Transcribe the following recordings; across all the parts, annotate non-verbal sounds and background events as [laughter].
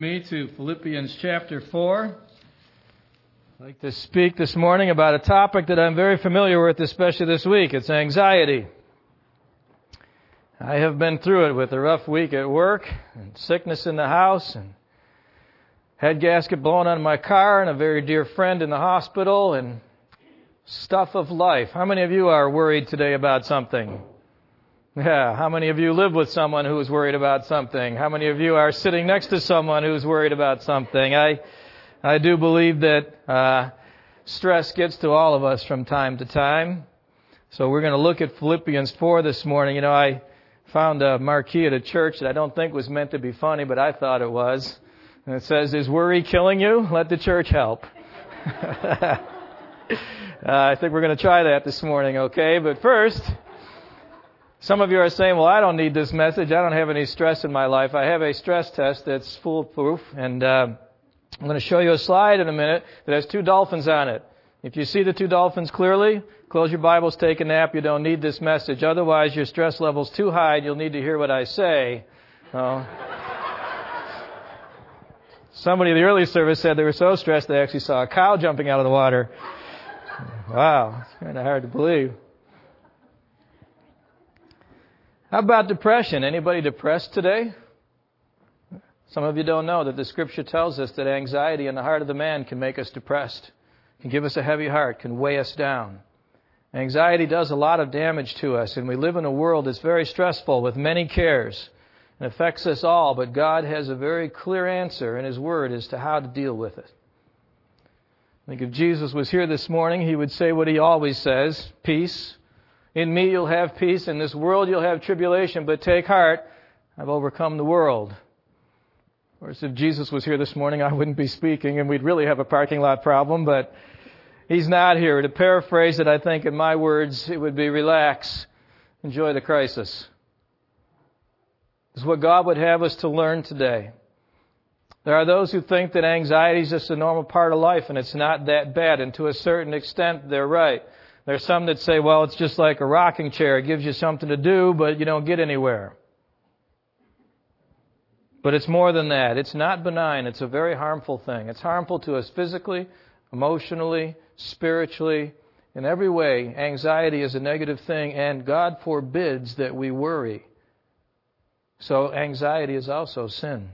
me to Philippians chapter 4. I'd like to speak this morning about a topic that I'm very familiar with, especially this week. It's anxiety. I have been through it with a rough week at work, and sickness in the house, and head gasket blown on my car, and a very dear friend in the hospital, and stuff of life. How many of you are worried today about something? Yeah, how many of you live with someone who is worried about something? How many of you are sitting next to someone who's worried about something? I, I do believe that uh, stress gets to all of us from time to time. So we're going to look at Philippians 4 this morning. You know, I found a marquee at a church that I don't think was meant to be funny, but I thought it was. And it says, Is worry killing you? Let the church help. [laughs] uh, I think we're going to try that this morning, okay? But first, some of you are saying, well, I don't need this message. I don't have any stress in my life. I have a stress test that's foolproof, and uh, I'm going to show you a slide in a minute that has two dolphins on it. If you see the two dolphins clearly, close your Bibles, take a nap. You don't need this message. Otherwise, your stress level's too high and you'll need to hear what I say. Somebody in the early service said they were so stressed they actually saw a cow jumping out of the water. Wow, it's kind of hard to believe. How about depression? Anybody depressed today? Some of you don't know that the scripture tells us that anxiety in the heart of the man can make us depressed, can give us a heavy heart, can weigh us down. Anxiety does a lot of damage to us, and we live in a world that's very stressful with many cares and affects us all, but God has a very clear answer in His Word as to how to deal with it. I think if Jesus was here this morning, He would say what He always says peace, in me you'll have peace. In this world you'll have tribulation, but take heart. I've overcome the world. Of course, if Jesus was here this morning, I wouldn't be speaking and we'd really have a parking lot problem, but he's not here. To paraphrase it, I think in my words, it would be relax, enjoy the crisis. This is what God would have us to learn today. There are those who think that anxiety is just a normal part of life and it's not that bad, and to a certain extent, they're right. There's some that say, well, it's just like a rocking chair. It gives you something to do, but you don't get anywhere. But it's more than that. It's not benign. It's a very harmful thing. It's harmful to us physically, emotionally, spiritually. In every way, anxiety is a negative thing, and God forbids that we worry. So, anxiety is also sin.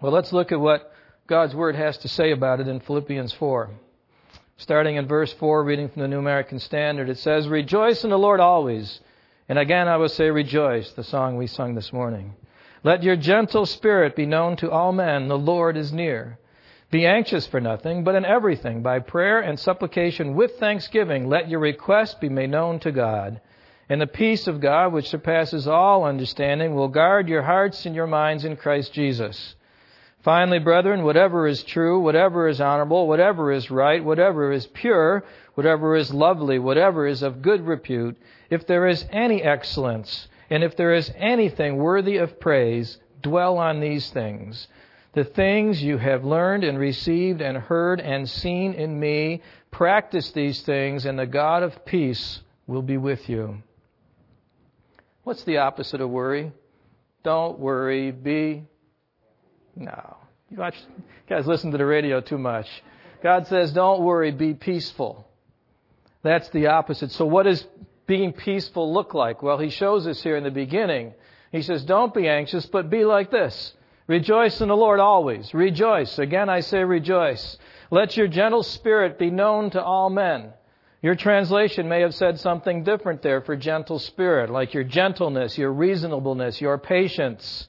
Well, let's look at what God's Word has to say about it in Philippians 4. Starting in verse 4, reading from the New American Standard, it says, Rejoice in the Lord always. And again, I will say, Rejoice, the song we sung this morning. Let your gentle spirit be known to all men. The Lord is near. Be anxious for nothing, but in everything, by prayer and supplication with thanksgiving, let your requests be made known to God. And the peace of God, which surpasses all understanding, will guard your hearts and your minds in Christ Jesus. Finally, brethren, whatever is true, whatever is honorable, whatever is right, whatever is pure, whatever is lovely, whatever is of good repute, if there is any excellence, and if there is anything worthy of praise, dwell on these things. The things you have learned and received and heard and seen in me, practice these things, and the God of peace will be with you. What's the opposite of worry? Don't worry, be no. You watch, guys listen to the radio too much. God says, don't worry, be peaceful. That's the opposite. So what does being peaceful look like? Well, he shows us here in the beginning. He says, don't be anxious, but be like this. Rejoice in the Lord always. Rejoice. Again, I say rejoice. Let your gentle spirit be known to all men. Your translation may have said something different there for gentle spirit, like your gentleness, your reasonableness, your patience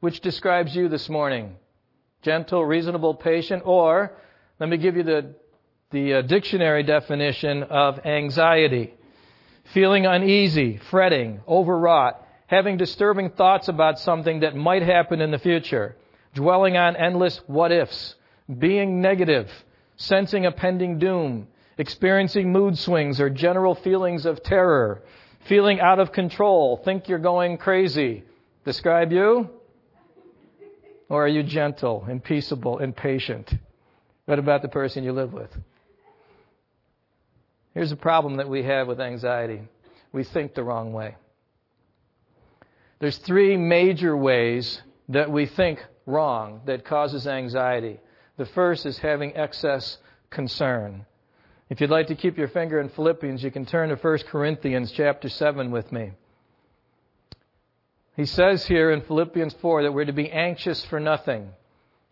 which describes you this morning? Gentle, reasonable, patient, or let me give you the, the uh, dictionary definition of anxiety. Feeling uneasy, fretting, overwrought, having disturbing thoughts about something that might happen in the future, dwelling on endless what ifs, being negative, sensing a pending doom, experiencing mood swings or general feelings of terror, feeling out of control, think you're going crazy. Describe you? Or are you gentle and peaceable and patient? What about the person you live with? Here's a problem that we have with anxiety we think the wrong way. There's three major ways that we think wrong that causes anxiety. The first is having excess concern. If you'd like to keep your finger in Philippians, you can turn to 1 Corinthians chapter 7 with me. He says here in Philippians 4 that we're to be anxious for nothing.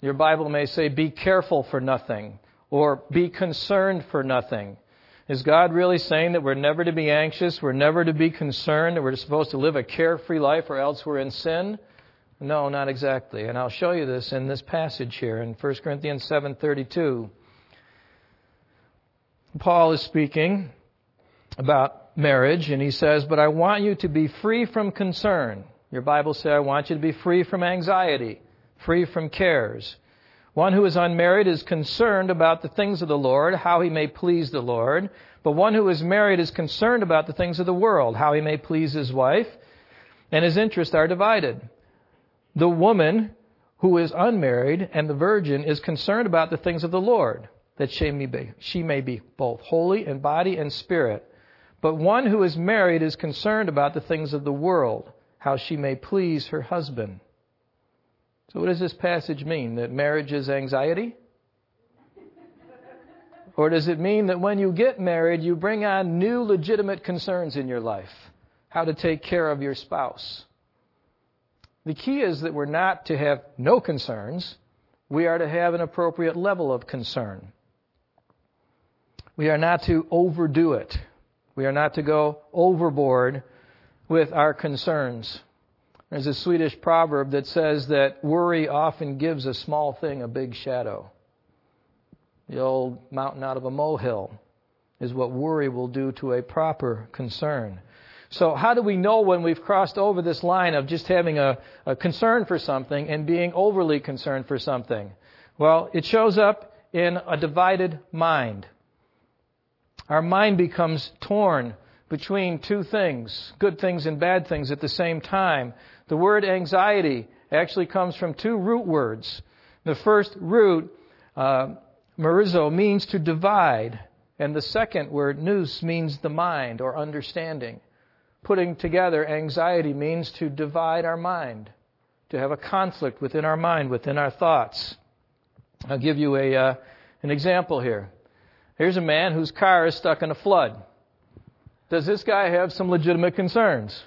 Your Bible may say, be careful for nothing, or be concerned for nothing. Is God really saying that we're never to be anxious, we're never to be concerned, that we're supposed to live a carefree life or else we're in sin? No, not exactly. And I'll show you this in this passage here in 1 Corinthians 7:32. Paul is speaking about marriage and he says, "But I want you to be free from concern." Your Bible says, "I want you to be free from anxiety, free from cares." One who is unmarried is concerned about the things of the Lord, how he may please the Lord. But one who is married is concerned about the things of the world, how he may please his wife, and his interests are divided. The woman who is unmarried and the virgin is concerned about the things of the Lord, that she may be, she may be both holy in body and spirit. But one who is married is concerned about the things of the world, how she may please her husband. So, what does this passage mean? That marriage is anxiety? Or does it mean that when you get married, you bring on new legitimate concerns in your life? How to take care of your spouse? The key is that we're not to have no concerns. We are to have an appropriate level of concern. We are not to overdo it. We are not to go overboard with our concerns. There's a Swedish proverb that says that worry often gives a small thing a big shadow. The old mountain out of a molehill is what worry will do to a proper concern. So, how do we know when we've crossed over this line of just having a, a, concern for something and being overly concerned for something? Well, it shows up in a divided mind. Our mind becomes torn between two things, good things and bad things at the same time. The word anxiety actually comes from two root words. The first root, uh, merizo, means to divide, and the second word, nous, means the mind or understanding. Putting together, anxiety means to divide our mind, to have a conflict within our mind, within our thoughts. I'll give you a, uh, an example here. Here's a man whose car is stuck in a flood. Does this guy have some legitimate concerns?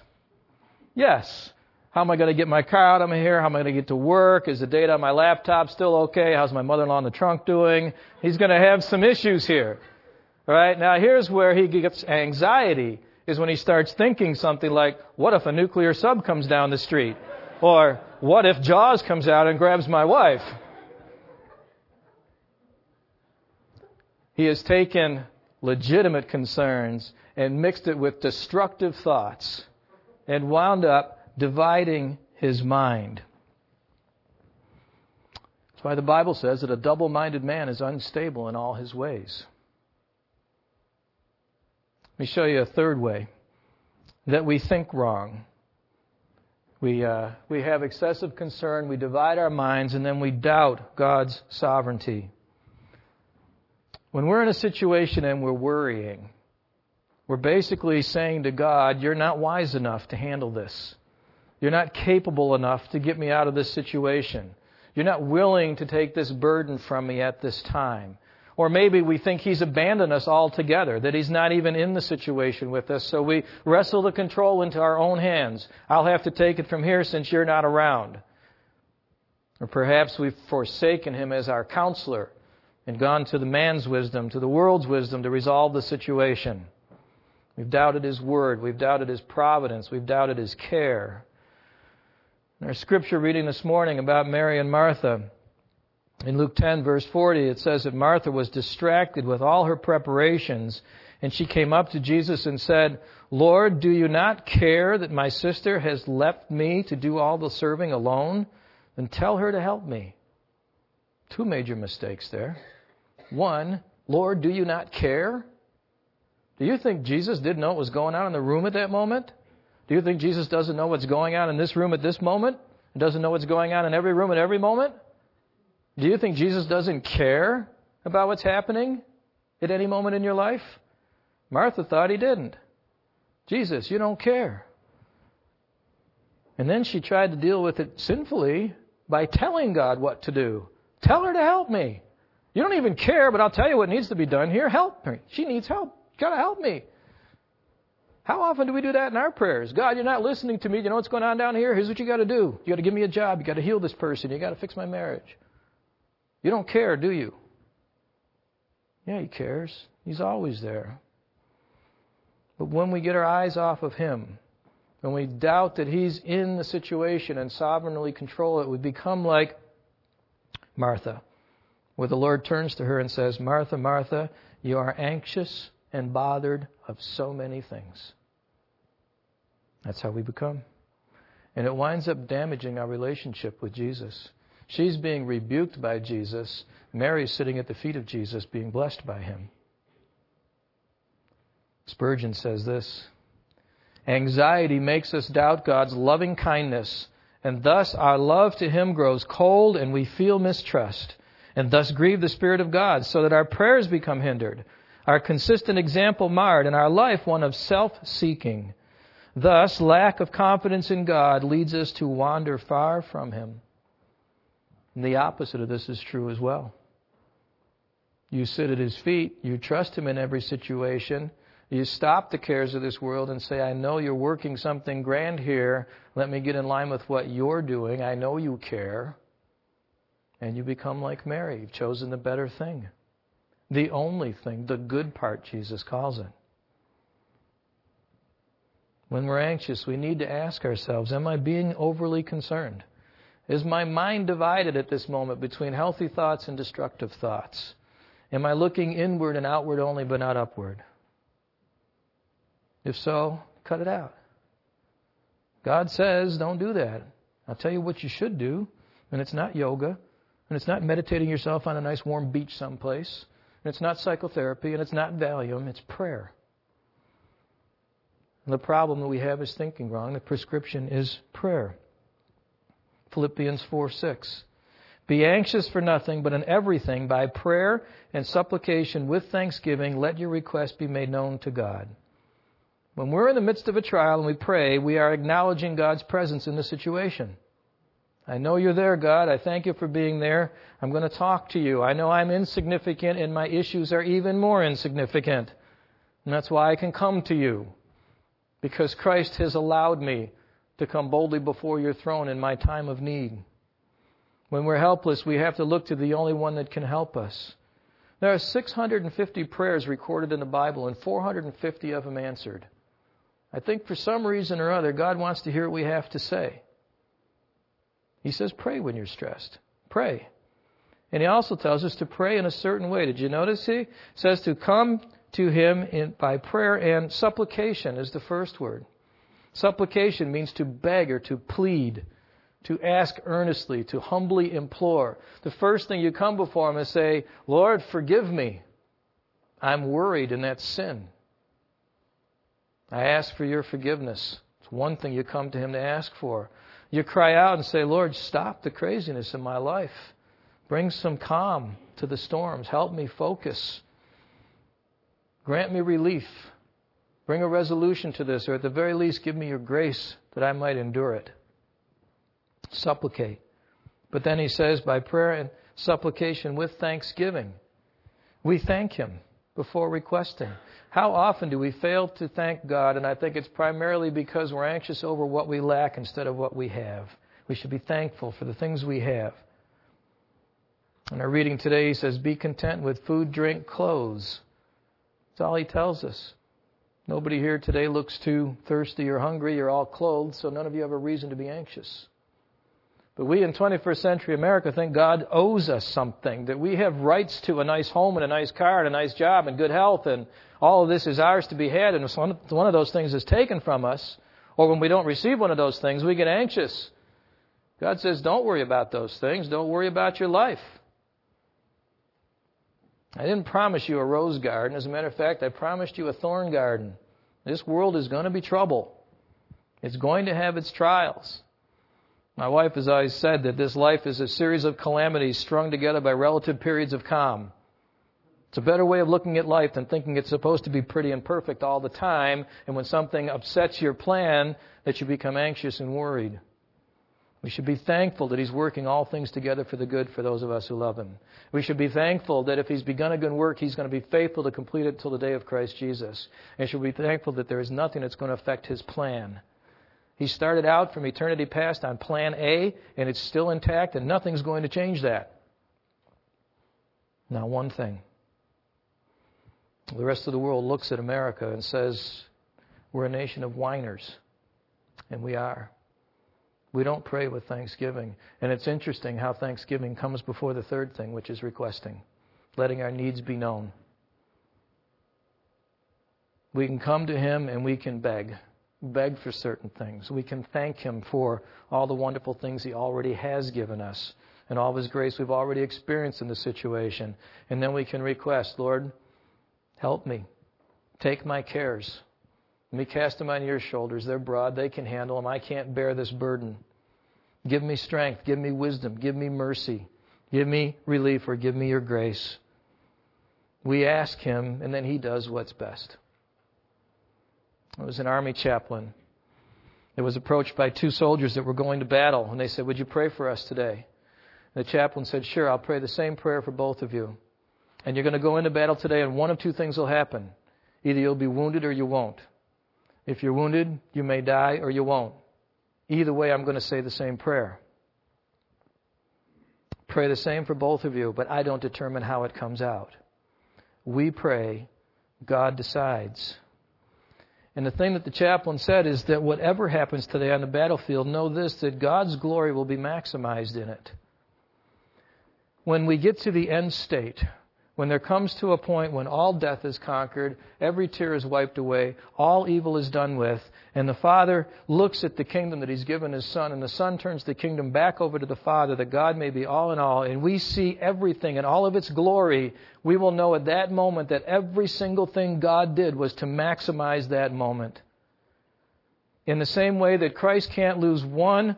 Yes. How am I going to get my car out of here? How am I going to get to work? Is the data on my laptop still okay? How's my mother-in-law in the trunk doing? He's going to have some issues here. All right. Now here's where he gets anxiety is when he starts thinking something like, what if a nuclear sub comes down the street? Or what if Jaws comes out and grabs my wife? He has taken legitimate concerns and mixed it with destructive thoughts and wound up dividing his mind. That's why the Bible says that a double minded man is unstable in all his ways. Let me show you a third way that we think wrong. We, uh, we have excessive concern, we divide our minds, and then we doubt God's sovereignty. When we're in a situation and we're worrying, we're basically saying to God, You're not wise enough to handle this. You're not capable enough to get me out of this situation. You're not willing to take this burden from me at this time. Or maybe we think He's abandoned us altogether, that He's not even in the situation with us, so we wrestle the control into our own hands. I'll have to take it from here since you're not around. Or perhaps we've forsaken Him as our counselor and gone to the man's wisdom, to the world's wisdom to resolve the situation. We've doubted His word. We've doubted His providence. We've doubted His care. In our scripture reading this morning about Mary and Martha, in Luke 10, verse 40, it says that Martha was distracted with all her preparations, and she came up to Jesus and said, Lord, do you not care that my sister has left me to do all the serving alone? Then tell her to help me. Two major mistakes there. One, Lord, do you not care? Do you think Jesus didn't know what was going on in the room at that moment? Do you think Jesus doesn't know what's going on in this room at this moment? And doesn't know what's going on in every room at every moment? Do you think Jesus doesn't care about what's happening at any moment in your life? Martha thought he didn't. Jesus, you don't care. And then she tried to deal with it sinfully by telling God what to do. Tell her to help me. You don't even care, but I'll tell you what needs to be done here. Help me. She needs help. You gotta help me. How often do we do that in our prayers? God, you're not listening to me. You know what's going on down here? Here's what you got to do. You got to give me a job. You got to heal this person. You got to fix my marriage. You don't care, do you? Yeah, he cares. He's always there. But when we get our eyes off of him, when we doubt that he's in the situation and sovereignly control it, we become like Martha, where the Lord turns to her and says, Martha, Martha, you are anxious and bothered of so many things. That's how we become. And it winds up damaging our relationship with Jesus. She's being rebuked by Jesus. Mary's sitting at the feet of Jesus, being blessed by him. Spurgeon says this Anxiety makes us doubt God's loving kindness, and thus our love to Him grows cold and we feel mistrust, and thus grieve the Spirit of God, so that our prayers become hindered, our consistent example marred, and our life one of self seeking. Thus, lack of confidence in God leads us to wander far from Him. And the opposite of this is true as well. You sit at His feet, you trust Him in every situation, you stop the cares of this world and say, I know you're working something grand here. Let me get in line with what you're doing. I know you care. And you become like Mary. You've chosen the better thing. The only thing, the good part, Jesus calls it. When we're anxious, we need to ask ourselves Am I being overly concerned? Is my mind divided at this moment between healthy thoughts and destructive thoughts? Am I looking inward and outward only but not upward? If so, cut it out. God says don't do that. I'll tell you what you should do, and it's not yoga, and it's not meditating yourself on a nice warm beach someplace, and it's not psychotherapy, and it's not Valium, it's prayer. And the problem that we have is thinking wrong. The prescription is prayer. Philippians 4 6. Be anxious for nothing, but in everything, by prayer and supplication with thanksgiving, let your requests be made known to God. When we're in the midst of a trial and we pray, we are acknowledging God's presence in the situation. I know you're there, God. I thank you for being there. I'm going to talk to you. I know I'm insignificant and my issues are even more insignificant. And that's why I can come to you because Christ has allowed me to come boldly before your throne in my time of need. When we're helpless, we have to look to the only one that can help us. There are 650 prayers recorded in the Bible and 450 of them answered. I think for some reason or other, God wants to hear what we have to say. He says, pray when you're stressed. Pray. And he also tells us to pray in a certain way. Did you notice he says to come to him in, by prayer and supplication is the first word. Supplication means to beg or to plead, to ask earnestly, to humbly implore. The first thing you come before him is say, Lord, forgive me. I'm worried in that sin. I ask for your forgiveness. It's one thing you come to him to ask for. You cry out and say, Lord, stop the craziness in my life. Bring some calm to the storms. Help me focus. Grant me relief. Bring a resolution to this, or at the very least, give me your grace that I might endure it. Supplicate. But then he says, by prayer and supplication with thanksgiving, we thank him before requesting. How often do we fail to thank God? And I think it's primarily because we're anxious over what we lack instead of what we have. We should be thankful for the things we have. In our reading today, he says, Be content with food, drink, clothes. That's all he tells us. Nobody here today looks too thirsty or hungry. You're all clothed, so none of you have a reason to be anxious. But we in 21st century America think God owes us something, that we have rights to a nice home and a nice car and a nice job and good health, and all of this is ours to be had, and if one of those things is taken from us, or when we don't receive one of those things, we get anxious. God says, don't worry about those things. Don't worry about your life. I didn't promise you a rose garden. As a matter of fact, I promised you a thorn garden. This world is going to be trouble. It's going to have its trials. My wife has always said that this life is a series of calamities strung together by relative periods of calm. It's a better way of looking at life than thinking it's supposed to be pretty and perfect all the time, and when something upsets your plan, that you become anxious and worried. We should be thankful that He's working all things together for the good for those of us who love Him. We should be thankful that if He's begun a good work, He's going to be faithful to complete it till the day of Christ Jesus. And should be thankful that there is nothing that's going to affect His plan. He started out from eternity past on plan A, and it's still intact, and nothing's going to change that. Now, one thing. The rest of the world looks at America and says, we're a nation of whiners. And we are. We don't pray with thanksgiving. And it's interesting how thanksgiving comes before the third thing, which is requesting, letting our needs be known. We can come to Him and we can beg. Beg for certain things. We can thank Him for all the wonderful things He already has given us and all of His grace we've already experienced in the situation. And then we can request, Lord, help me. Take my cares. Let me cast them on your shoulders. They're broad. They can handle them. I can't bear this burden. Give me strength. Give me wisdom. Give me mercy. Give me relief or give me your grace. We ask him, and then he does what's best. I was an army chaplain that was approached by two soldiers that were going to battle, and they said, Would you pray for us today? And the chaplain said, Sure, I'll pray the same prayer for both of you. And you're going to go into battle today, and one of two things will happen. Either you'll be wounded or you won't. If you're wounded, you may die or you won't. Either way, I'm going to say the same prayer. Pray the same for both of you, but I don't determine how it comes out. We pray, God decides. And the thing that the chaplain said is that whatever happens today on the battlefield, know this that God's glory will be maximized in it. When we get to the end state, when there comes to a point when all death is conquered, every tear is wiped away, all evil is done with, and the Father looks at the kingdom that He's given His Son, and the Son turns the kingdom back over to the Father, that God may be all in all, and we see everything in all of its glory, we will know at that moment that every single thing God did was to maximize that moment. In the same way that Christ can't lose one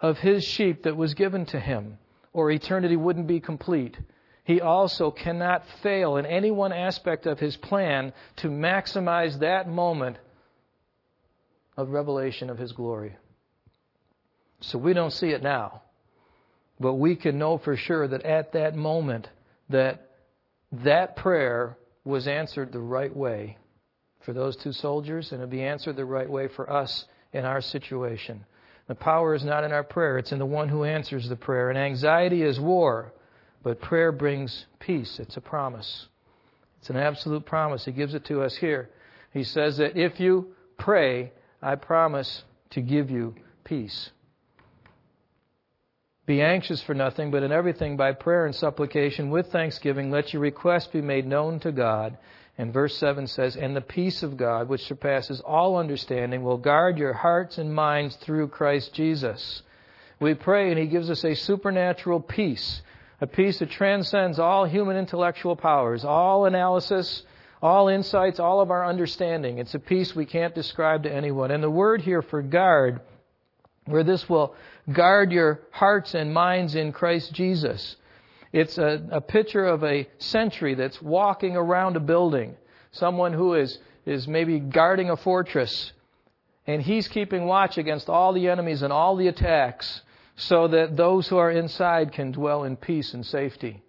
of His sheep that was given to Him, or eternity wouldn't be complete he also cannot fail in any one aspect of his plan to maximize that moment of revelation of his glory. So we don't see it now. But we can know for sure that at that moment that that prayer was answered the right way for those two soldiers and it'll be answered the right way for us in our situation. The power is not in our prayer, it's in the one who answers the prayer. And anxiety is war. But prayer brings peace. It's a promise. It's an absolute promise. He gives it to us here. He says that if you pray, I promise to give you peace. Be anxious for nothing, but in everything by prayer and supplication with thanksgiving, let your requests be made known to God. And verse 7 says, And the peace of God, which surpasses all understanding, will guard your hearts and minds through Christ Jesus. We pray, and He gives us a supernatural peace a peace that transcends all human intellectual powers, all analysis, all insights, all of our understanding. It's a peace we can't describe to anyone. And the word here for guard, where this will guard your hearts and minds in Christ Jesus. It's a, a picture of a sentry that's walking around a building. Someone who is, is maybe guarding a fortress. And he's keeping watch against all the enemies and all the attacks so that those who are inside can dwell in peace and safety.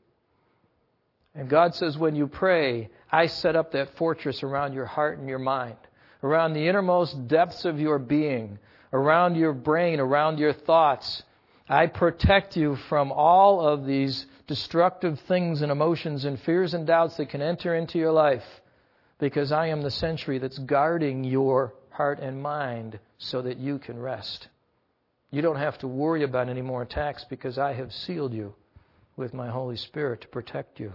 And God says, when you pray, I set up that fortress around your heart and your mind, around the innermost depths of your being, around your brain, around your thoughts. I protect you from all of these destructive things and emotions and fears and doubts that can enter into your life because I am the sentry that's guarding your heart and mind so that you can rest. You don't have to worry about any more attacks because I have sealed you with my Holy Spirit to protect you.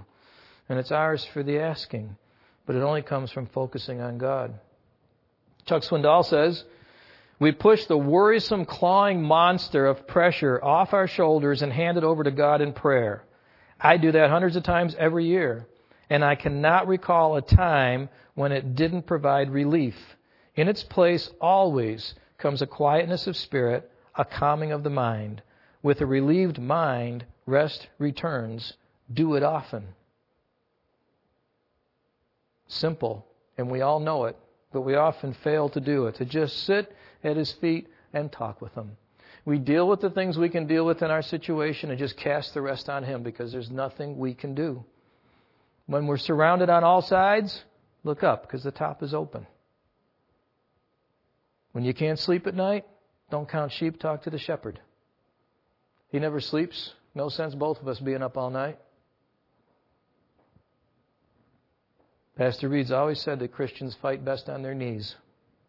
And it's ours for the asking, but it only comes from focusing on God. Chuck Swindoll says, we push the worrisome, clawing monster of pressure off our shoulders and hand it over to God in prayer. I do that hundreds of times every year, and I cannot recall a time when it didn't provide relief. In its place, always comes a quietness of spirit, a calming of the mind. With a relieved mind, rest returns. Do it often. Simple, and we all know it, but we often fail to do it. To just sit at his feet and talk with him. We deal with the things we can deal with in our situation and just cast the rest on Him because there's nothing we can do. When we're surrounded on all sides, look up because the top is open. When you can't sleep at night, don't count sheep, talk to the shepherd. He never sleeps. No sense both of us being up all night. Pastor Reed's always said that Christians fight best on their knees,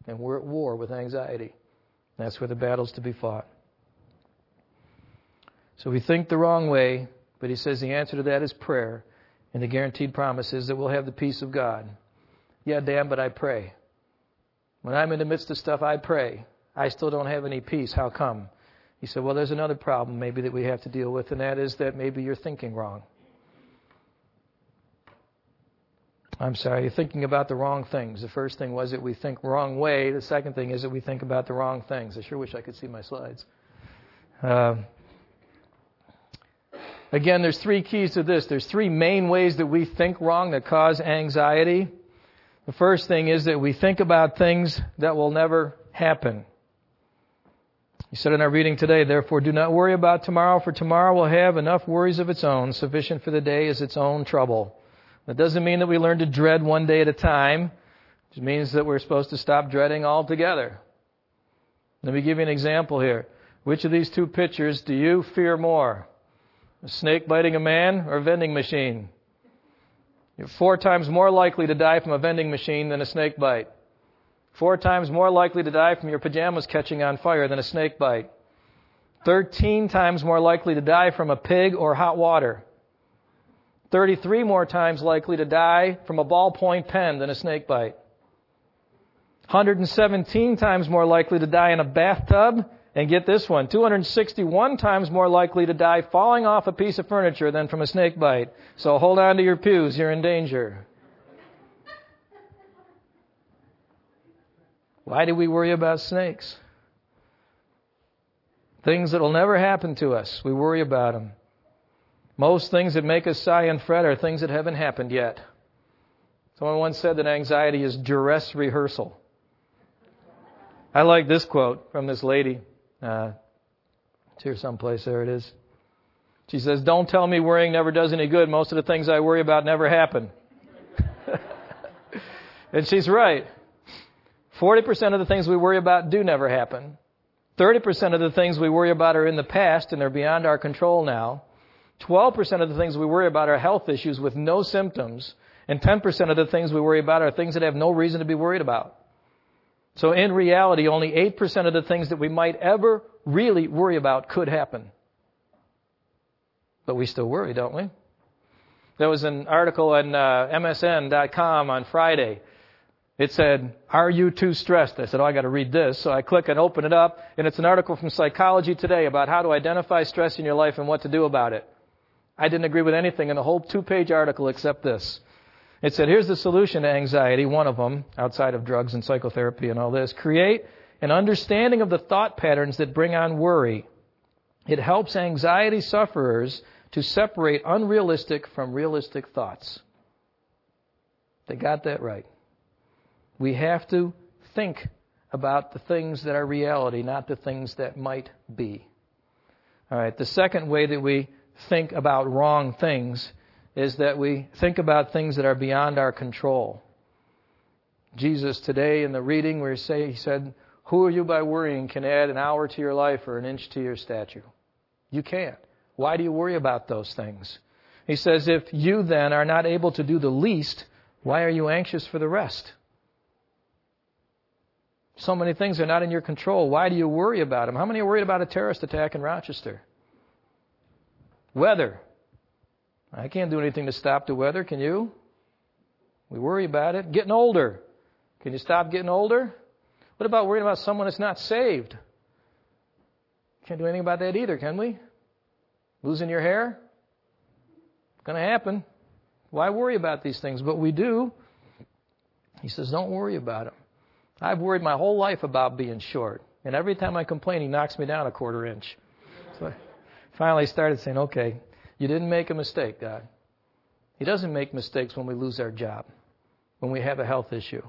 and we're at war with anxiety. That's where the battle's to be fought. So we think the wrong way, but he says the answer to that is prayer. And the guaranteed promise is that we'll have the peace of God. Yeah, damn, but I pray. When I'm in the midst of stuff, I pray. I still don't have any peace. How come? He said, Well, there's another problem maybe that we have to deal with, and that is that maybe you're thinking wrong. I'm sorry, you're thinking about the wrong things. The first thing was that we think wrong way. The second thing is that we think about the wrong things. I sure wish I could see my slides. Uh, again, there's three keys to this. There's three main ways that we think wrong that cause anxiety. The first thing is that we think about things that will never happen. He said in our reading today, therefore do not worry about tomorrow, for tomorrow will have enough worries of its own. Sufficient for the day is its own trouble. That doesn't mean that we learn to dread one day at a time. It means that we're supposed to stop dreading altogether. Let me give you an example here. Which of these two pictures do you fear more? A snake biting a man or a vending machine? You're four times more likely to die from a vending machine than a snake bite. Four times more likely to die from your pajamas catching on fire than a snake bite. Thirteen times more likely to die from a pig or hot water. 33 more times likely to die from a ballpoint pen than a snake bite. 117 times more likely to die in a bathtub. And get this one 261 times more likely to die falling off a piece of furniture than from a snake bite. So hold on to your pews, you're in danger. Why do we worry about snakes? Things that will never happen to us, we worry about them. Most things that make us sigh and fret are things that haven't happened yet. Someone once said that anxiety is duress rehearsal. I like this quote from this lady. Uh, it's here someplace. There it is. She says, Don't tell me worrying never does any good. Most of the things I worry about never happen. [laughs] and she's right. 40% of the things we worry about do never happen. 30% of the things we worry about are in the past and they're beyond our control now. 12% of the things we worry about are health issues with no symptoms, and 10% of the things we worry about are things that have no reason to be worried about. So in reality, only 8% of the things that we might ever really worry about could happen. But we still worry, don't we? There was an article on uh, MSN.com on Friday. It said, Are you too stressed? I said, Oh, I got to read this. So I click and open it up, and it's an article from Psychology Today about how to identify stress in your life and what to do about it. I didn't agree with anything in the whole two page article except this. It said, here's the solution to anxiety, one of them, outside of drugs and psychotherapy and all this. Create an understanding of the thought patterns that bring on worry. It helps anxiety sufferers to separate unrealistic from realistic thoughts. They got that right. We have to think about the things that are reality, not the things that might be. All right, the second way that we think about wrong things is that we think about things that are beyond our control. Jesus today in the reading where he, say, he said, Who are you by worrying can add an hour to your life or an inch to your statue? You can't. Why do you worry about those things? He says, If you then are not able to do the least, why are you anxious for the rest? So many things are not in your control. Why do you worry about them? How many are worried about a terrorist attack in Rochester? Weather. I can't do anything to stop the weather, can you? We worry about it. Getting older. Can you stop getting older? What about worrying about someone that's not saved? Can't do anything about that either, can we? Losing your hair? Going to happen. Why worry about these things? But we do. He says, don't worry about them. I've worried my whole life about being short. And every time I complain, he knocks me down a quarter inch. So I finally started saying, okay, you didn't make a mistake, God. He doesn't make mistakes when we lose our job, when we have a health issue,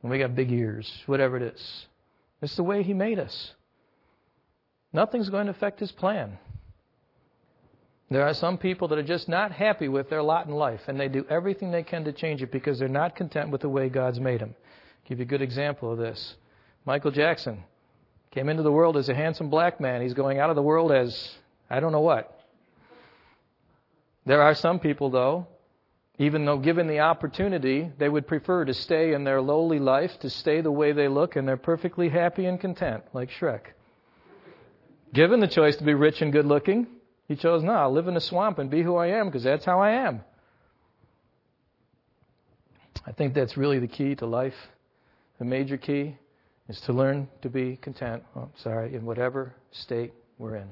when we got big ears, whatever it is. It's the way He made us. nothing's going to affect his plan. There are some people that are just not happy with their lot in life, and they do everything they can to change it because they're not content with the way God's made them. Give you a good example of this. Michael Jackson came into the world as a handsome black man. He's going out of the world as I don't know what. There are some people, though, even though given the opportunity, they would prefer to stay in their lowly life, to stay the way they look, and they're perfectly happy and content, like Shrek. Given the choice to be rich and good looking, he chose, no, I'll live in a swamp and be who I am because that's how I am. I think that's really the key to life. The major key is to learn to be content, oh, sorry, in whatever state we're in.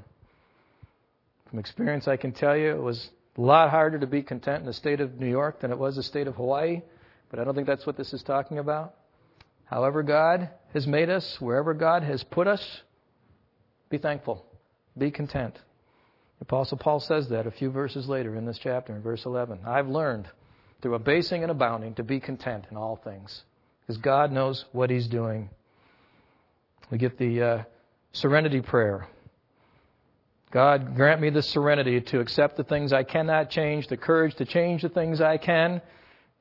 From experience, I can tell you it was a lot harder to be content in the state of New York than it was the state of Hawaii, but I don't think that's what this is talking about. However, God has made us, wherever God has put us, be thankful, be content. The Apostle Paul says that a few verses later in this chapter, in verse 11. I've learned through abasing and abounding to be content in all things, because God knows what He's doing. We get the uh, serenity prayer. God, grant me the serenity to accept the things I cannot change, the courage to change the things I can,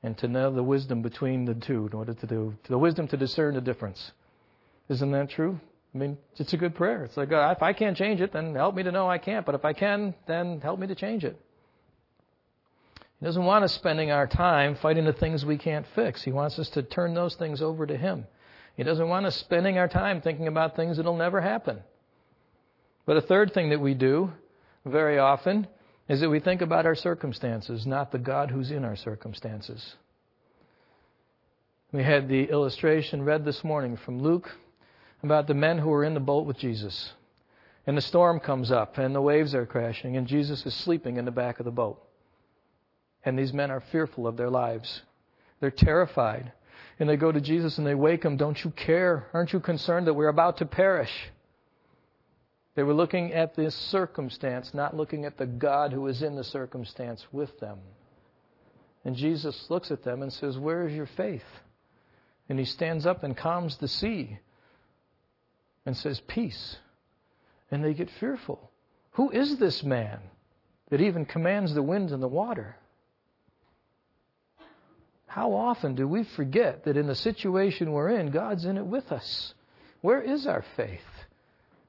and to know the wisdom between the two, in order to do, the wisdom to discern the difference. Isn't that true? I mean, it's a good prayer. It's like, God, if I can't change it, then help me to know I can't. But if I can, then help me to change it. He doesn't want us spending our time fighting the things we can't fix. He wants us to turn those things over to Him. He doesn't want us spending our time thinking about things that'll never happen. But a third thing that we do very often is that we think about our circumstances, not the God who's in our circumstances. We had the illustration read this morning from Luke about the men who were in the boat with Jesus. And the storm comes up, and the waves are crashing, and Jesus is sleeping in the back of the boat. And these men are fearful of their lives. They're terrified. And they go to Jesus and they wake him, Don't you care? Aren't you concerned that we're about to perish? They were looking at this circumstance, not looking at the God who is in the circumstance with them. And Jesus looks at them and says, Where is your faith? And he stands up and calms the sea and says, Peace. And they get fearful. Who is this man that even commands the winds and the water? How often do we forget that in the situation we're in, God's in it with us? Where is our faith?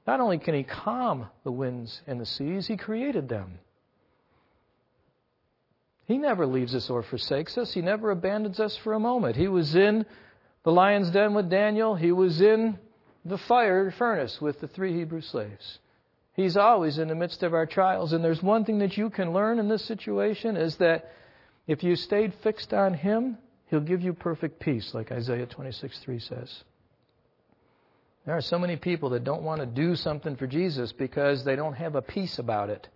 Not only can He calm the winds and the seas, He created them. He never leaves us or forsakes us. He never abandons us for a moment. He was in the lion's den with Daniel. He was in the fire furnace with the three Hebrew slaves. He's always in the midst of our trials. And there's one thing that you can learn in this situation is that if you stayed fixed on Him, He'll give you perfect peace, like Isaiah 26 3 says. There are so many people that don't want to do something for Jesus because they don't have a peace about it.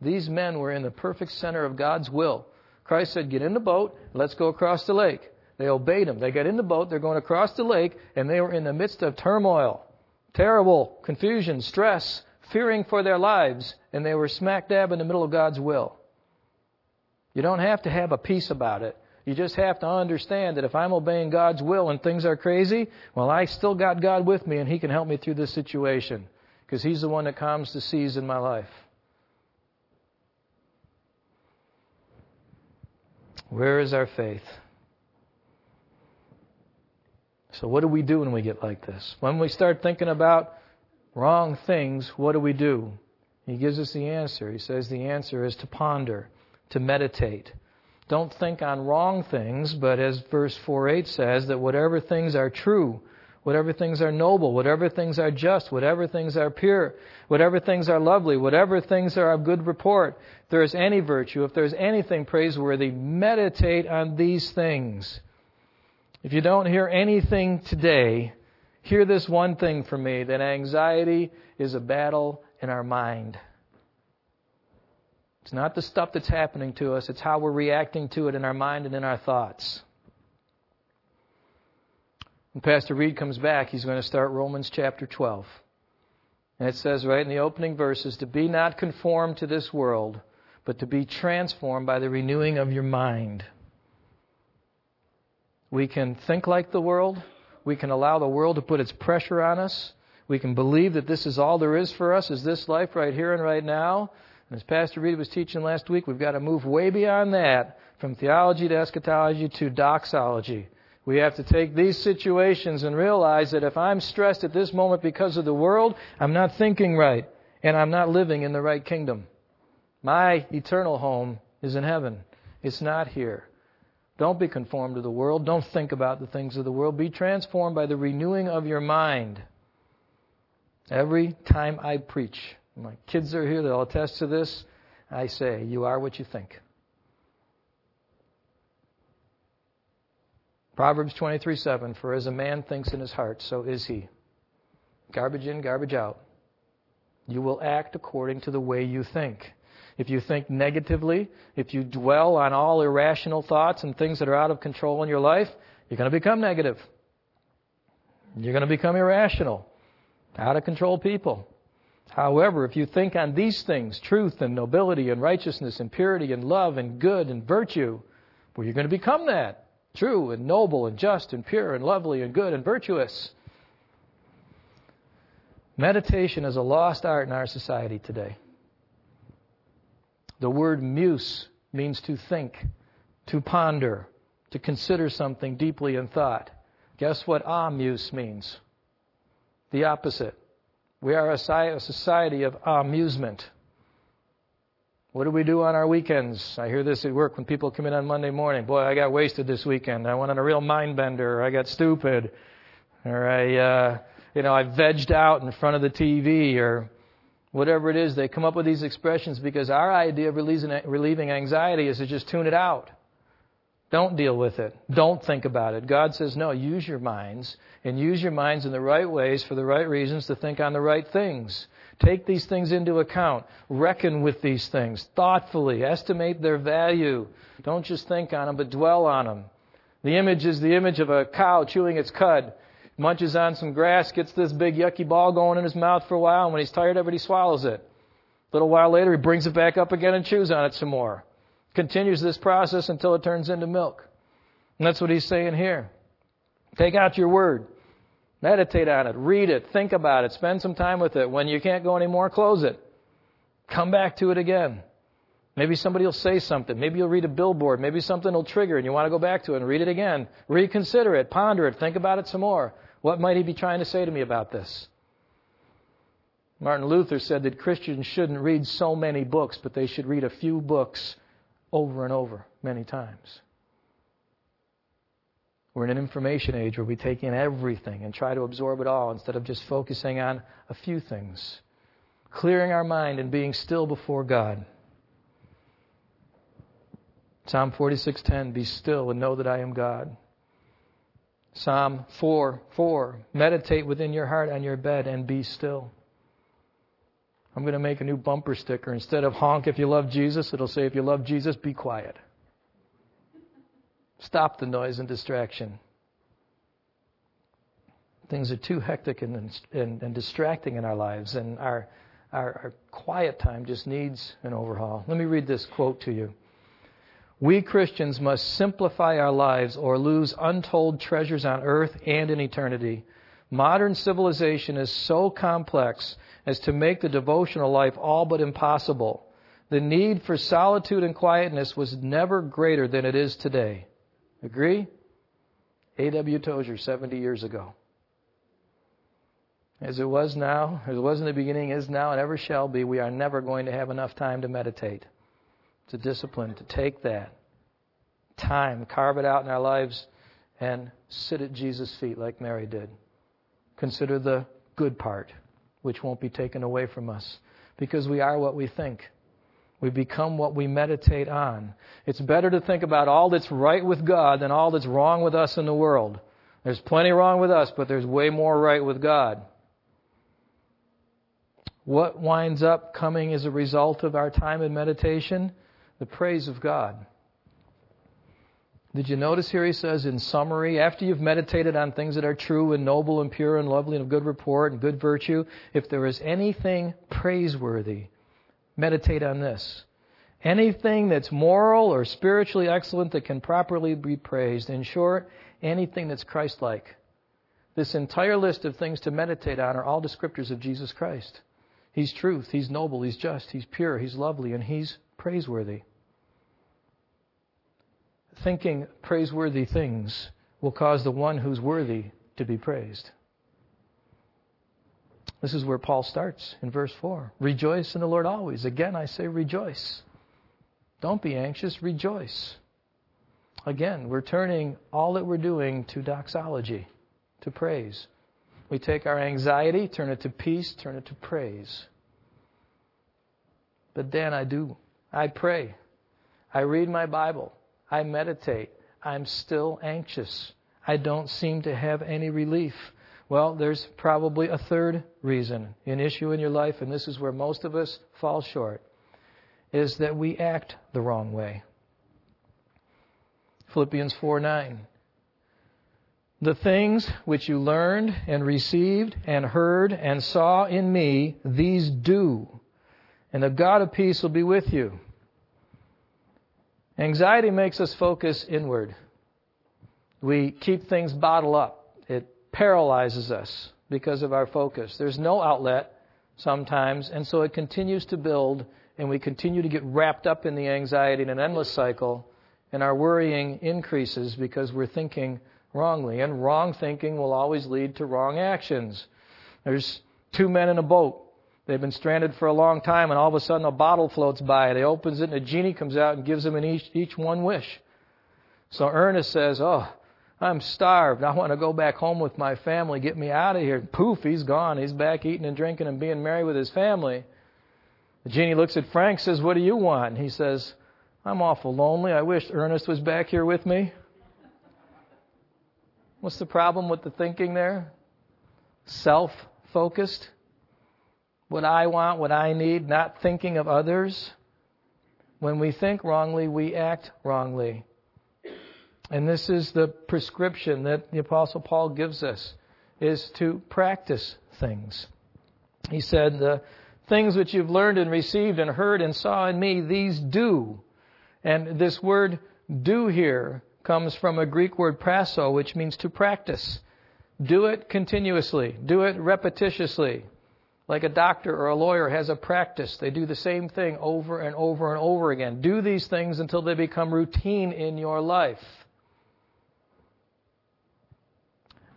These men were in the perfect center of God's will. Christ said, Get in the boat, let's go across the lake. They obeyed him. They got in the boat, they're going across the lake, and they were in the midst of turmoil, terrible confusion, stress, fearing for their lives, and they were smack dab in the middle of God's will. You don't have to have a peace about it. You just have to understand that if I'm obeying God's will and things are crazy, well, I still got God with me and He can help me through this situation because He's the one that calms the seas in my life. Where is our faith? So, what do we do when we get like this? When we start thinking about wrong things, what do we do? He gives us the answer. He says the answer is to ponder, to meditate. Don't think on wrong things, but as verse 4 8 says, that whatever things are true, whatever things are noble, whatever things are just, whatever things are pure, whatever things are lovely, whatever things are of good report, if there is any virtue, if there is anything praiseworthy, meditate on these things. If you don't hear anything today, hear this one thing from me that anxiety is a battle in our mind. It's not the stuff that's happening to us, it's how we're reacting to it in our mind and in our thoughts. When Pastor Reed comes back, he's going to start Romans chapter 12. And it says right in the opening verses to be not conformed to this world, but to be transformed by the renewing of your mind. We can think like the world. We can allow the world to put its pressure on us. We can believe that this is all there is for us, is this life right here and right now. And as Pastor Reed was teaching last week, we've got to move way beyond that, from theology to eschatology to doxology. We have to take these situations and realize that if I'm stressed at this moment because of the world, I'm not thinking right, and I'm not living in the right kingdom. My eternal home is in heaven. It's not here. Don't be conformed to the world. Don't think about the things of the world. Be transformed by the renewing of your mind. Every time I preach, my kids are here, they'll attest to this. I say, You are what you think. Proverbs 23 7 For as a man thinks in his heart, so is he. Garbage in, garbage out. You will act according to the way you think. If you think negatively, if you dwell on all irrational thoughts and things that are out of control in your life, you're going to become negative. You're going to become irrational, out of control people. However, if you think on these things, truth and nobility and righteousness and purity and love and good and virtue, well, you're going to become that. True and noble and just and pure and lovely and good and virtuous. Meditation is a lost art in our society today. The word muse means to think, to ponder, to consider something deeply in thought. Guess what amuse means? The opposite. We are a society of amusement. What do we do on our weekends? I hear this at work when people come in on Monday morning. Boy, I got wasted this weekend. I went on a real mind bender. I got stupid. Or I, uh, you know, I vegged out in front of the TV or whatever it is, they come up with these expressions because our idea of relieving anxiety is to just tune it out. Don't deal with it. Don't think about it. God says, no, use your minds and use your minds in the right ways for the right reasons to think on the right things. Take these things into account. Reckon with these things thoughtfully. Estimate their value. Don't just think on them, but dwell on them. The image is the image of a cow chewing its cud munches on some grass, gets this big yucky ball going in his mouth for a while, and when he's tired of it, he swallows it. A little while later, he brings it back up again and chews on it some more. Continues this process until it turns into milk. And that's what he's saying here. Take out your word. Meditate on it. Read it. Think about it. Spend some time with it. When you can't go anymore, close it. Come back to it again. Maybe somebody will say something. Maybe you'll read a billboard. Maybe something will trigger and you want to go back to it and read it again. Reconsider it. Ponder it. Think about it some more. What might he be trying to say to me about this? Martin Luther said that Christians shouldn't read so many books, but they should read a few books over and over many times. We're in an information age where we take in everything and try to absorb it all instead of just focusing on a few things. Clearing our mind and being still before God. Psalm 46:10 Be still and know that I am God. Psalm 4 4. Meditate within your heart on your bed and be still. I'm going to make a new bumper sticker. Instead of honk if you love Jesus, it'll say if you love Jesus, be quiet. Stop the noise and distraction. Things are too hectic and, and, and distracting in our lives, and our, our, our quiet time just needs an overhaul. Let me read this quote to you. We Christians must simplify our lives or lose untold treasures on earth and in eternity. Modern civilization is so complex as to make the devotional life all but impossible. The need for solitude and quietness was never greater than it is today. Agree? A.W. Tozer, 70 years ago. As it was now, as it was in the beginning, is now, and ever shall be, we are never going to have enough time to meditate. A discipline to take that time, carve it out in our lives, and sit at Jesus' feet like Mary did. Consider the good part, which won't be taken away from us, because we are what we think. We become what we meditate on. It's better to think about all that's right with God than all that's wrong with us in the world. There's plenty wrong with us, but there's way more right with God. What winds up coming as a result of our time in meditation? the praise of God. Did you notice here he says in summary, after you've meditated on things that are true and noble and pure and lovely and of good report and good virtue, if there is anything praiseworthy, meditate on this. Anything that's moral or spiritually excellent that can properly be praised. In short, anything that's Christ like. This entire list of things to meditate on are all descriptors of Jesus Christ. He's truth, He's noble, He's just, He's pure, He's lovely, and He's praiseworthy. Thinking praiseworthy things will cause the one who's worthy to be praised. This is where Paul starts in verse 4. Rejoice in the Lord always. Again, I say rejoice. Don't be anxious, rejoice. Again, we're turning all that we're doing to doxology, to praise. We take our anxiety, turn it to peace, turn it to praise. But then I do. I pray. I read my Bible. I meditate. I'm still anxious. I don't seem to have any relief. Well, there's probably a third reason, an issue in your life, and this is where most of us fall short, is that we act the wrong way. Philippians 4 9. The things which you learned and received and heard and saw in me, these do, and the God of peace will be with you. Anxiety makes us focus inward. We keep things bottled up. It paralyzes us because of our focus. There's no outlet sometimes, and so it continues to build, and we continue to get wrapped up in the anxiety in an endless cycle, and our worrying increases because we're thinking wrongly. And wrong thinking will always lead to wrong actions. There's two men in a boat. They've been stranded for a long time, and all of a sudden a bottle floats by. They opens it, and a genie comes out and gives them each, each one wish. So Ernest says, "Oh, I'm starved. I want to go back home with my family. Get me out of here. Poof, he's gone. He's back eating and drinking and being merry with his family. The genie looks at Frank, says, What do you want? And he says, I'm awful lonely. I wish Ernest was back here with me. What's the problem with the thinking there? Self focused. What I want, what I need, not thinking of others. When we think wrongly, we act wrongly. And this is the prescription that the Apostle Paul gives us, is to practice things. He said, the things which you've learned and received and heard and saw in me, these do. And this word do here comes from a Greek word praso, which means to practice. Do it continuously. Do it repetitiously. Like a doctor or a lawyer has a practice. They do the same thing over and over and over again. Do these things until they become routine in your life.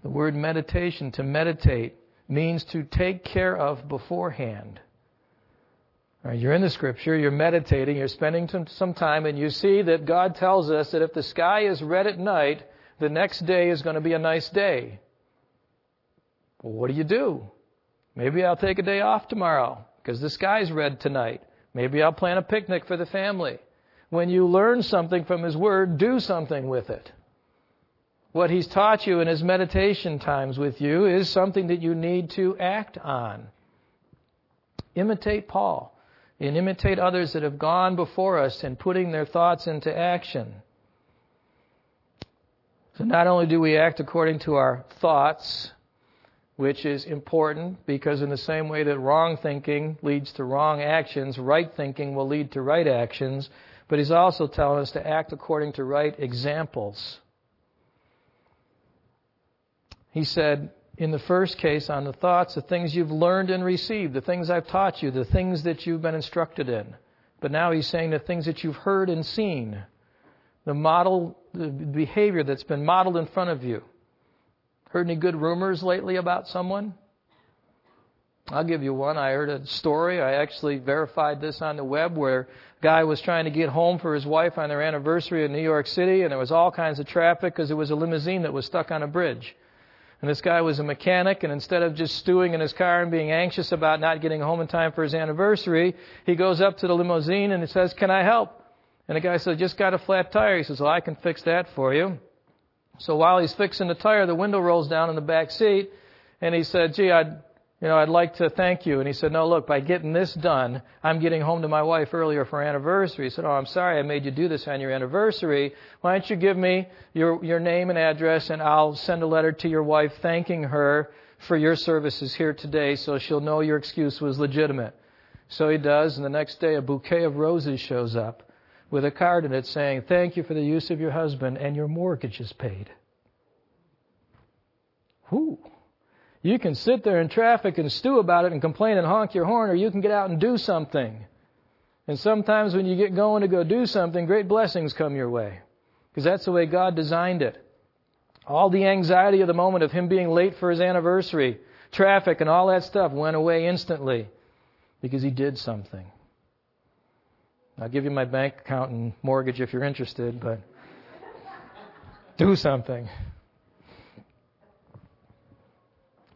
The word meditation, to meditate, means to take care of beforehand. Right, you're in the scripture, you're meditating, you're spending some time, and you see that God tells us that if the sky is red at night, the next day is going to be a nice day. Well, what do you do? Maybe I'll take a day off tomorrow because the sky's red tonight. Maybe I'll plan a picnic for the family. When you learn something from His Word, do something with it what he's taught you in his meditation times with you is something that you need to act on. Imitate Paul and imitate others that have gone before us in putting their thoughts into action. So not only do we act according to our thoughts, which is important because in the same way that wrong thinking leads to wrong actions, right thinking will lead to right actions, but he's also telling us to act according to right examples. He said, in the first case, on the thoughts, the things you've learned and received, the things I've taught you, the things that you've been instructed in. But now he's saying the things that you've heard and seen, the model, the behavior that's been modeled in front of you. Heard any good rumors lately about someone? I'll give you one. I heard a story. I actually verified this on the web where a guy was trying to get home for his wife on their anniversary in New York City, and there was all kinds of traffic because it was a limousine that was stuck on a bridge. And this guy was a mechanic, and instead of just stewing in his car and being anxious about not getting home in time for his anniversary, he goes up to the limousine and he says, Can I help? And the guy says, Just got a flat tire. He says, Well, I can fix that for you. So while he's fixing the tire, the window rolls down in the back seat, and he said, Gee, I'd you know, I'd like to thank you. And he said, no, look, by getting this done, I'm getting home to my wife earlier for anniversary. He said, oh, I'm sorry I made you do this on your anniversary. Why don't you give me your, your name and address and I'll send a letter to your wife thanking her for your services here today so she'll know your excuse was legitimate. So he does, and the next day a bouquet of roses shows up with a card in it saying, thank you for the use of your husband and your mortgage is paid. Whoo. You can sit there in traffic and stew about it and complain and honk your horn, or you can get out and do something. And sometimes when you get going to go do something, great blessings come your way. Because that's the way God designed it. All the anxiety of the moment of him being late for his anniversary, traffic and all that stuff went away instantly because he did something. I'll give you my bank account and mortgage if you're interested, but do something.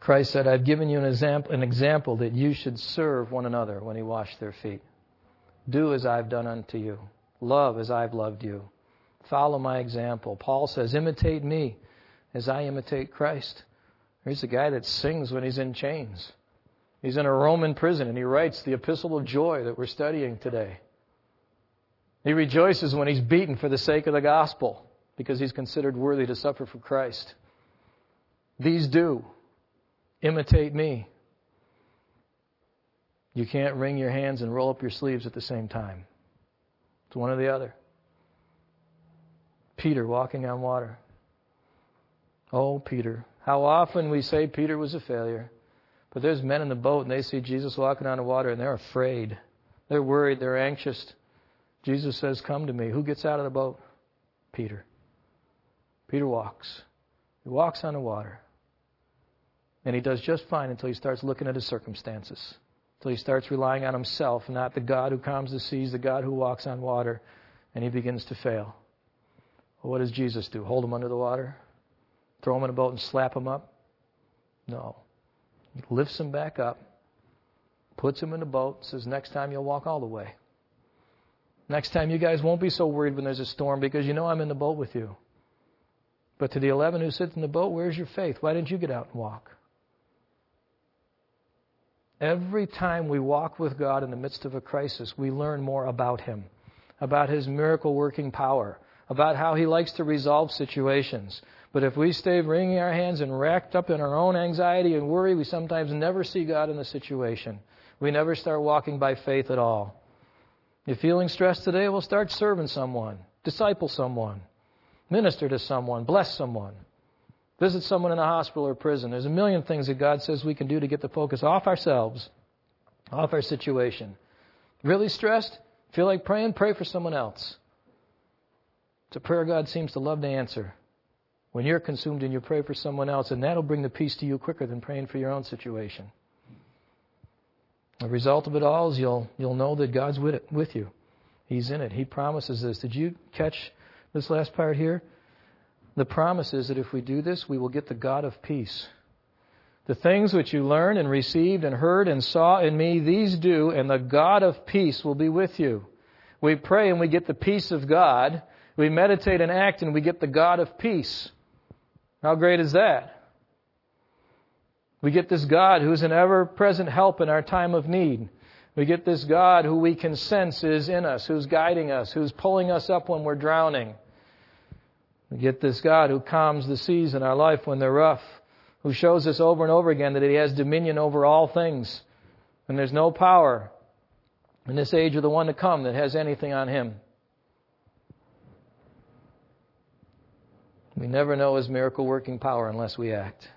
Christ said, I've given you an example, an example that you should serve one another when he washed their feet. Do as I've done unto you. Love as I've loved you. Follow my example. Paul says, imitate me as I imitate Christ. Here's a guy that sings when he's in chains. He's in a Roman prison and he writes the epistle of joy that we're studying today. He rejoices when he's beaten for the sake of the gospel because he's considered worthy to suffer for Christ. These do. Imitate me. You can't wring your hands and roll up your sleeves at the same time. It's one or the other. Peter walking on water. Oh, Peter. How often we say Peter was a failure. But there's men in the boat and they see Jesus walking on the water and they're afraid. They're worried. They're anxious. Jesus says, Come to me. Who gets out of the boat? Peter. Peter walks. He walks on the water. And he does just fine until he starts looking at his circumstances. Until he starts relying on himself, not the God who calms the seas, the God who walks on water, and he begins to fail. Well, what does Jesus do? Hold him under the water? Throw him in a boat and slap him up? No. He lifts him back up, puts him in the boat, says, Next time you'll walk all the way. Next time you guys won't be so worried when there's a storm because you know I'm in the boat with you. But to the 11 who sit in the boat, where's your faith? Why didn't you get out and walk? Every time we walk with God in the midst of a crisis, we learn more about Him, about His miracle working power, about how He likes to resolve situations. But if we stay wringing our hands and wrapped up in our own anxiety and worry, we sometimes never see God in the situation. We never start walking by faith at all. You're feeling stressed today? Well, start serving someone, disciple someone, minister to someone, bless someone, visit someone in a hospital or prison. There's a million things that God says we can do to get the focus off ourselves, off our situation. Really stressed? Feel like praying? Pray for someone else. It's a prayer God seems to love to answer. When you're consumed and you pray for someone else, and that'll bring the peace to you quicker than praying for your own situation. The result of it all is you'll, you'll know that God's with, it, with you. He's in it. He promises this. Did you catch this last part here? The promise is that if we do this, we will get the God of peace. The things which you learned and received and heard and saw in me, these do, and the God of peace will be with you. We pray and we get the peace of God. We meditate and act and we get the God of peace. How great is that? We get this God who's an ever present help in our time of need. We get this God who we can sense is in us, who's guiding us, who's pulling us up when we're drowning. We get this God who calms the seas in our life when they're rough, who shows us over and over again that He has dominion over all things. And there's no power in this age of the one to come that has anything on Him. We never know His miracle working power unless we act.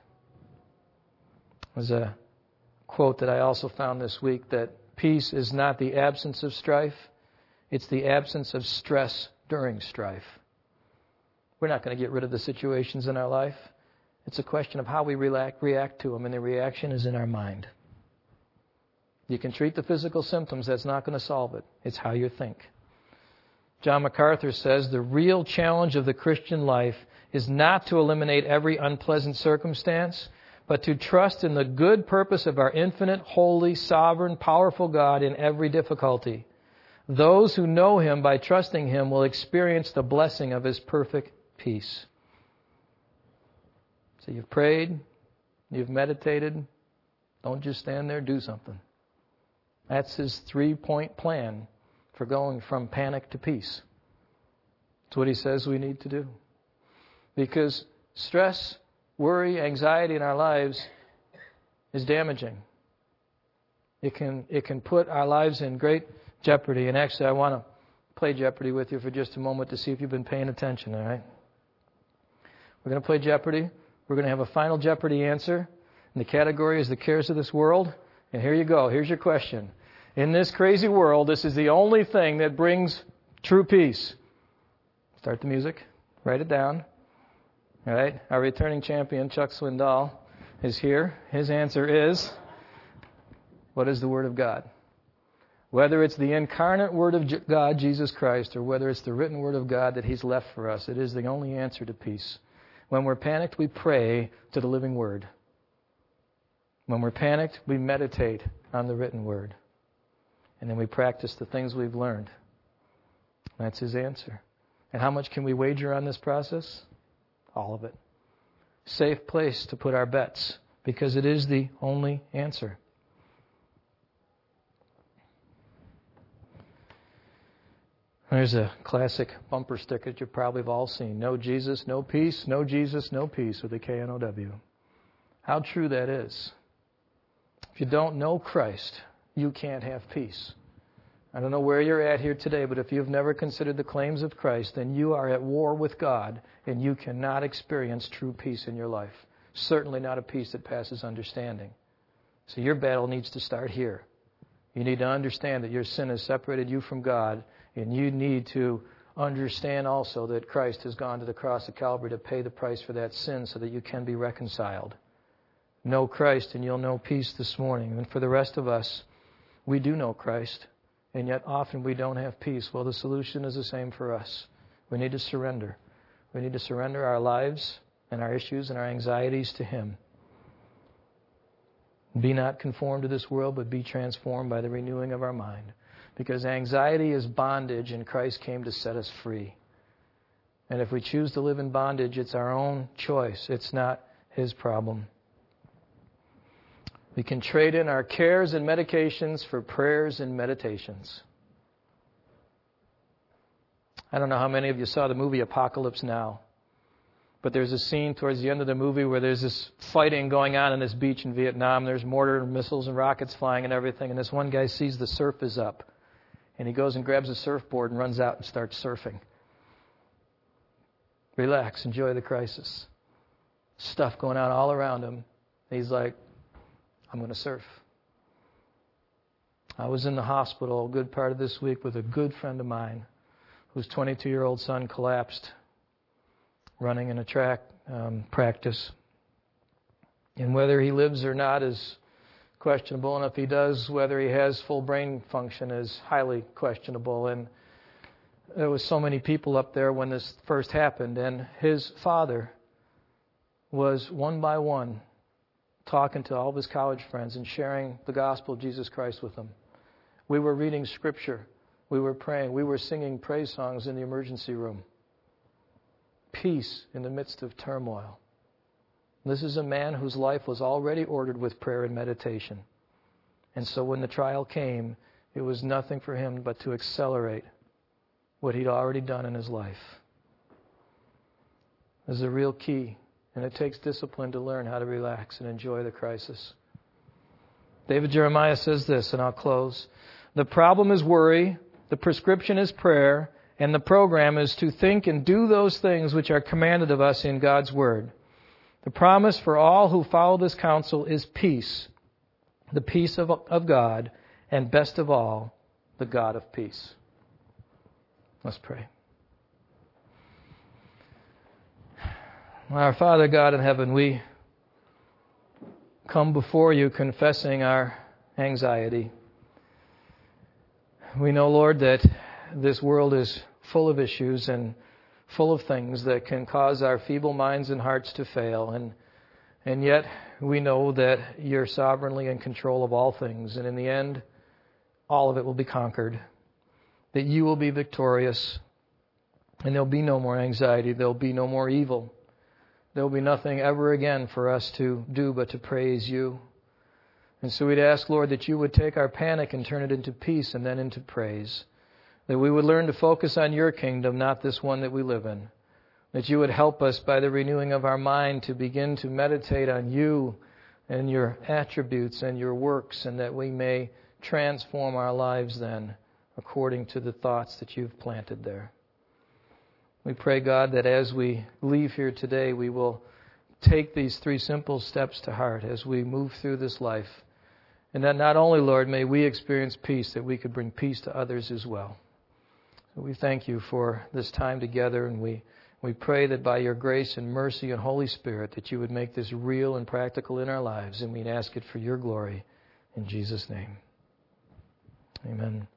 There's a quote that I also found this week that peace is not the absence of strife, it's the absence of stress during strife. We're not going to get rid of the situations in our life. It's a question of how we react, react to them, and the reaction is in our mind. You can treat the physical symptoms, that's not going to solve it. It's how you think. John MacArthur says the real challenge of the Christian life is not to eliminate every unpleasant circumstance, but to trust in the good purpose of our infinite, holy, sovereign, powerful God in every difficulty. Those who know Him by trusting Him will experience the blessing of His perfect peace. So you've prayed, you've meditated. Don't just stand there, do something. That's His three point plan for going from panic to peace. It's what He says we need to do. Because stress, worry, anxiety in our lives is damaging. It can, it can put our lives in great jeopardy. And actually, I want to play Jeopardy with you for just a moment to see if you've been paying attention, all right? We're going to play Jeopardy. We're going to have a final Jeopardy answer. And the category is the cares of this world. And here you go. Here's your question. In this crazy world, this is the only thing that brings true peace. Start the music. Write it down. All right? Our returning champion, Chuck Swindoll, is here. His answer is what is the Word of God? Whether it's the incarnate Word of God, Jesus Christ, or whether it's the written Word of God that He's left for us, it is the only answer to peace. When we're panicked, we pray to the living Word. When we're panicked, we meditate on the written Word. And then we practice the things we've learned. That's His answer. And how much can we wager on this process? All of it. Safe place to put our bets because it is the only answer. There's a classic bumper sticker that you probably have all seen. No Jesus, no peace. No Jesus, no peace with K N O W. How true that is. If you don't know Christ, you can't have peace. I don't know where you're at here today, but if you've never considered the claims of Christ, then you are at war with God and you cannot experience true peace in your life. Certainly not a peace that passes understanding. So your battle needs to start here. You need to understand that your sin has separated you from God and you need to understand also that Christ has gone to the cross of Calvary to pay the price for that sin so that you can be reconciled. Know Christ and you'll know peace this morning. And for the rest of us, we do know Christ, and yet often we don't have peace. Well, the solution is the same for us. We need to surrender. We need to surrender our lives and our issues and our anxieties to Him. Be not conformed to this world, but be transformed by the renewing of our mind. Because anxiety is bondage, and Christ came to set us free. And if we choose to live in bondage, it's our own choice, it's not His problem. We can trade in our cares and medications for prayers and meditations. I don't know how many of you saw the movie Apocalypse Now, but there's a scene towards the end of the movie where there's this fighting going on on this beach in Vietnam. There's mortar and missiles and rockets flying and everything, and this one guy sees the surf is up. And he goes and grabs a surfboard and runs out and starts surfing. Relax, enjoy the crisis. Stuff going on all around him. He's like, I'm going to surf. I was in the hospital a good part of this week with a good friend of mine whose 22 year old son collapsed running in a track um, practice. And whether he lives or not is questionable, and if he does, whether he has full brain function is highly questionable. And there was so many people up there when this first happened, and his father was one by one talking to all of his college friends and sharing the gospel of Jesus Christ with them. We were reading scripture. We were praying. We were singing praise songs in the emergency room. Peace in the midst of turmoil. This is a man whose life was already ordered with prayer and meditation. And so when the trial came, it was nothing for him but to accelerate what he'd already done in his life. This is a real key, and it takes discipline to learn how to relax and enjoy the crisis. David Jeremiah says this, and I'll close. The problem is worry, the prescription is prayer, and the program is to think and do those things which are commanded of us in God's Word. The promise for all who follow this counsel is peace, the peace of, of God, and best of all, the God of peace. Let's pray. Our Father God in heaven, we come before you confessing our anxiety. We know, Lord, that this world is full of issues and full of things that can cause our feeble minds and hearts to fail. And, and yet, we know that you're sovereignly in control of all things. And in the end, all of it will be conquered. That you will be victorious. And there'll be no more anxiety. There'll be no more evil. There'll be nothing ever again for us to do but to praise you. And so we'd ask, Lord, that you would take our panic and turn it into peace and then into praise. That we would learn to focus on your kingdom, not this one that we live in. That you would help us by the renewing of our mind to begin to meditate on you and your attributes and your works, and that we may transform our lives then according to the thoughts that you've planted there. We pray, God, that as we leave here today, we will take these three simple steps to heart as we move through this life. And that not only, Lord, may we experience peace, that we could bring peace to others as well. So we thank you for this time together, and we, we pray that by your grace and mercy and Holy Spirit, that you would make this real and practical in our lives, and we'd ask it for your glory. In Jesus' name. Amen.